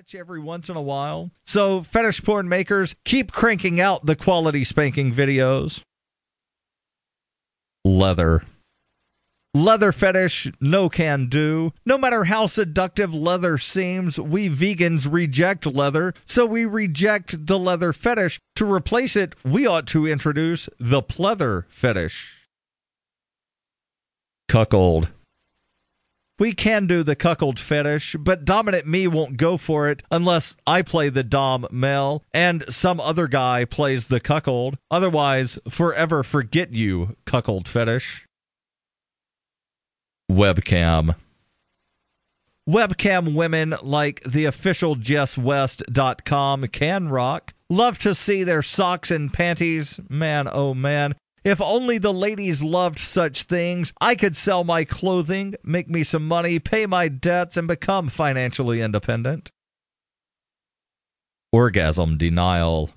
touch every once in a while. So, fetish porn makers, keep cranking out the quality spanking videos. Leather. Leather fetish, no can do. No matter how seductive leather seems, we vegans reject leather, so we reject the leather fetish. To replace it, we ought to introduce the pleather fetish. Cuckold. We can do the cuckold fetish, but dominant me won't go for it unless I play the dom male and some other guy plays the cuckold. Otherwise, forever forget you, cuckold fetish webcam. Webcam women like the official JessWest.com can rock. Love to see their socks and panties. Man, oh man. If only the ladies loved such things, I could sell my clothing, make me some money, pay my debts, and become financially independent. Orgasm denial.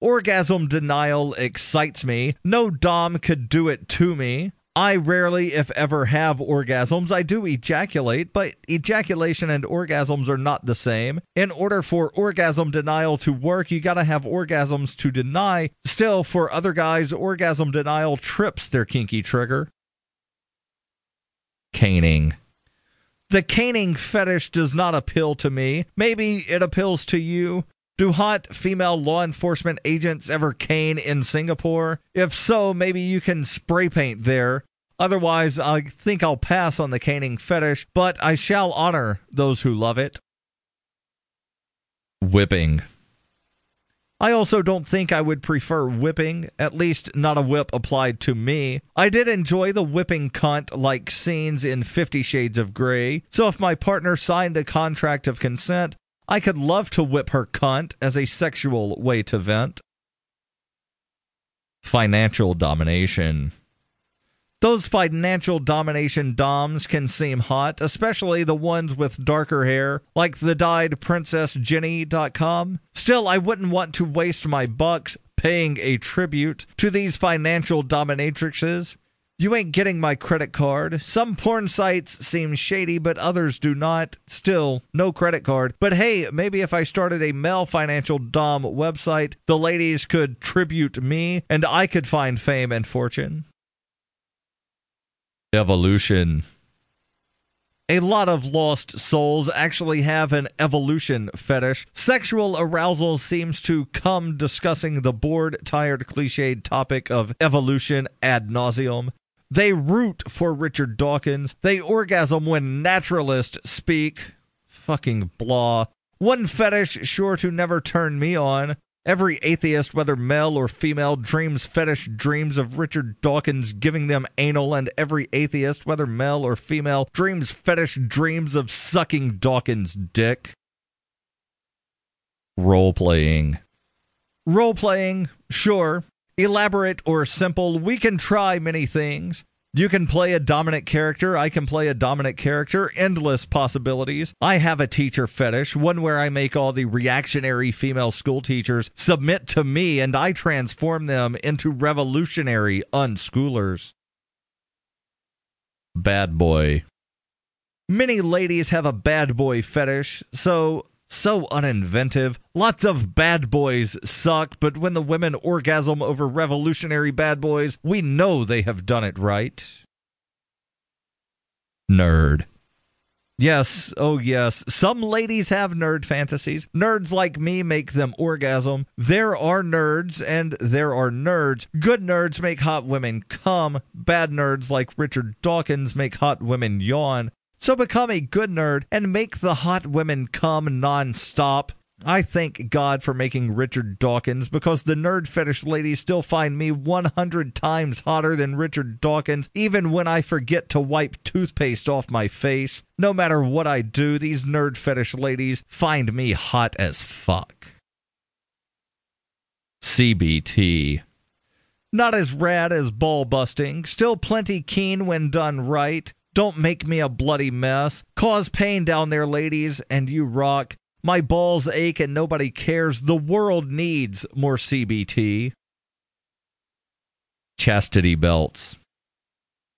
Orgasm denial excites me. No Dom could do it to me. I rarely, if ever, have orgasms. I do ejaculate, but ejaculation and orgasms are not the same. In order for orgasm denial to work, you gotta have orgasms to deny. Still, for other guys, orgasm denial trips their kinky trigger. Caning. The caning fetish does not appeal to me. Maybe it appeals to you. Do hot female law enforcement agents ever cane in Singapore? If so, maybe you can spray paint there. Otherwise, I think I'll pass on the caning fetish, but I shall honor those who love it. Whipping. I also don't think I would prefer whipping, at least not a whip applied to me. I did enjoy the whipping cunt like scenes in Fifty Shades of Grey, so if my partner signed a contract of consent, I could love to whip her cunt as a sexual way to vent. Financial domination. Those financial domination doms can seem hot, especially the ones with darker hair, like the dyed princessjenny.com. Still, I wouldn't want to waste my bucks paying a tribute to these financial dominatrixes. You ain't getting my credit card. Some porn sites seem shady, but others do not. Still, no credit card. But hey, maybe if I started a male financial dom website, the ladies could tribute me and I could find fame and fortune. Evolution. A lot of lost souls actually have an evolution fetish. Sexual arousal seems to come discussing the bored, tired, cliched topic of evolution ad nauseum. They root for Richard Dawkins. They orgasm when naturalists speak. Fucking blah. One fetish sure to never turn me on. Every atheist, whether male or female, dreams fetish dreams of Richard Dawkins giving them anal, and every atheist, whether male or female, dreams fetish dreams of sucking Dawkins' dick. Role playing. Role playing, sure. Elaborate or simple, we can try many things. You can play a dominant character. I can play a dominant character. Endless possibilities. I have a teacher fetish, one where I make all the reactionary female school teachers submit to me and I transform them into revolutionary unschoolers. Bad boy. Many ladies have a bad boy fetish, so so uninventive. Lots of bad boys suck, but when the women orgasm over revolutionary bad boys, we know they have done it right. Nerd. Yes, oh yes. Some ladies have nerd fantasies. Nerds like me make them orgasm. There are nerds and there are nerds. Good nerds make hot women come. Bad nerds like Richard Dawkins make hot women yawn. So become a good nerd and make the hot women come nonstop. I thank God for making Richard Dawkins because the nerd fetish ladies still find me 100 times hotter than Richard Dawkins, even when I forget to wipe toothpaste off my face. No matter what I do, these nerd fetish ladies find me hot as fuck. CBT. Not as rad as ball busting, still plenty keen when done right. Don't make me a bloody mess. Cause pain down there, ladies, and you rock. My balls ache and nobody cares. The world needs more CBT. Chastity belts.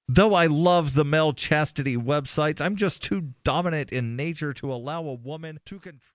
Though I love the male chastity websites, I'm just too dominant in nature to allow a woman to control.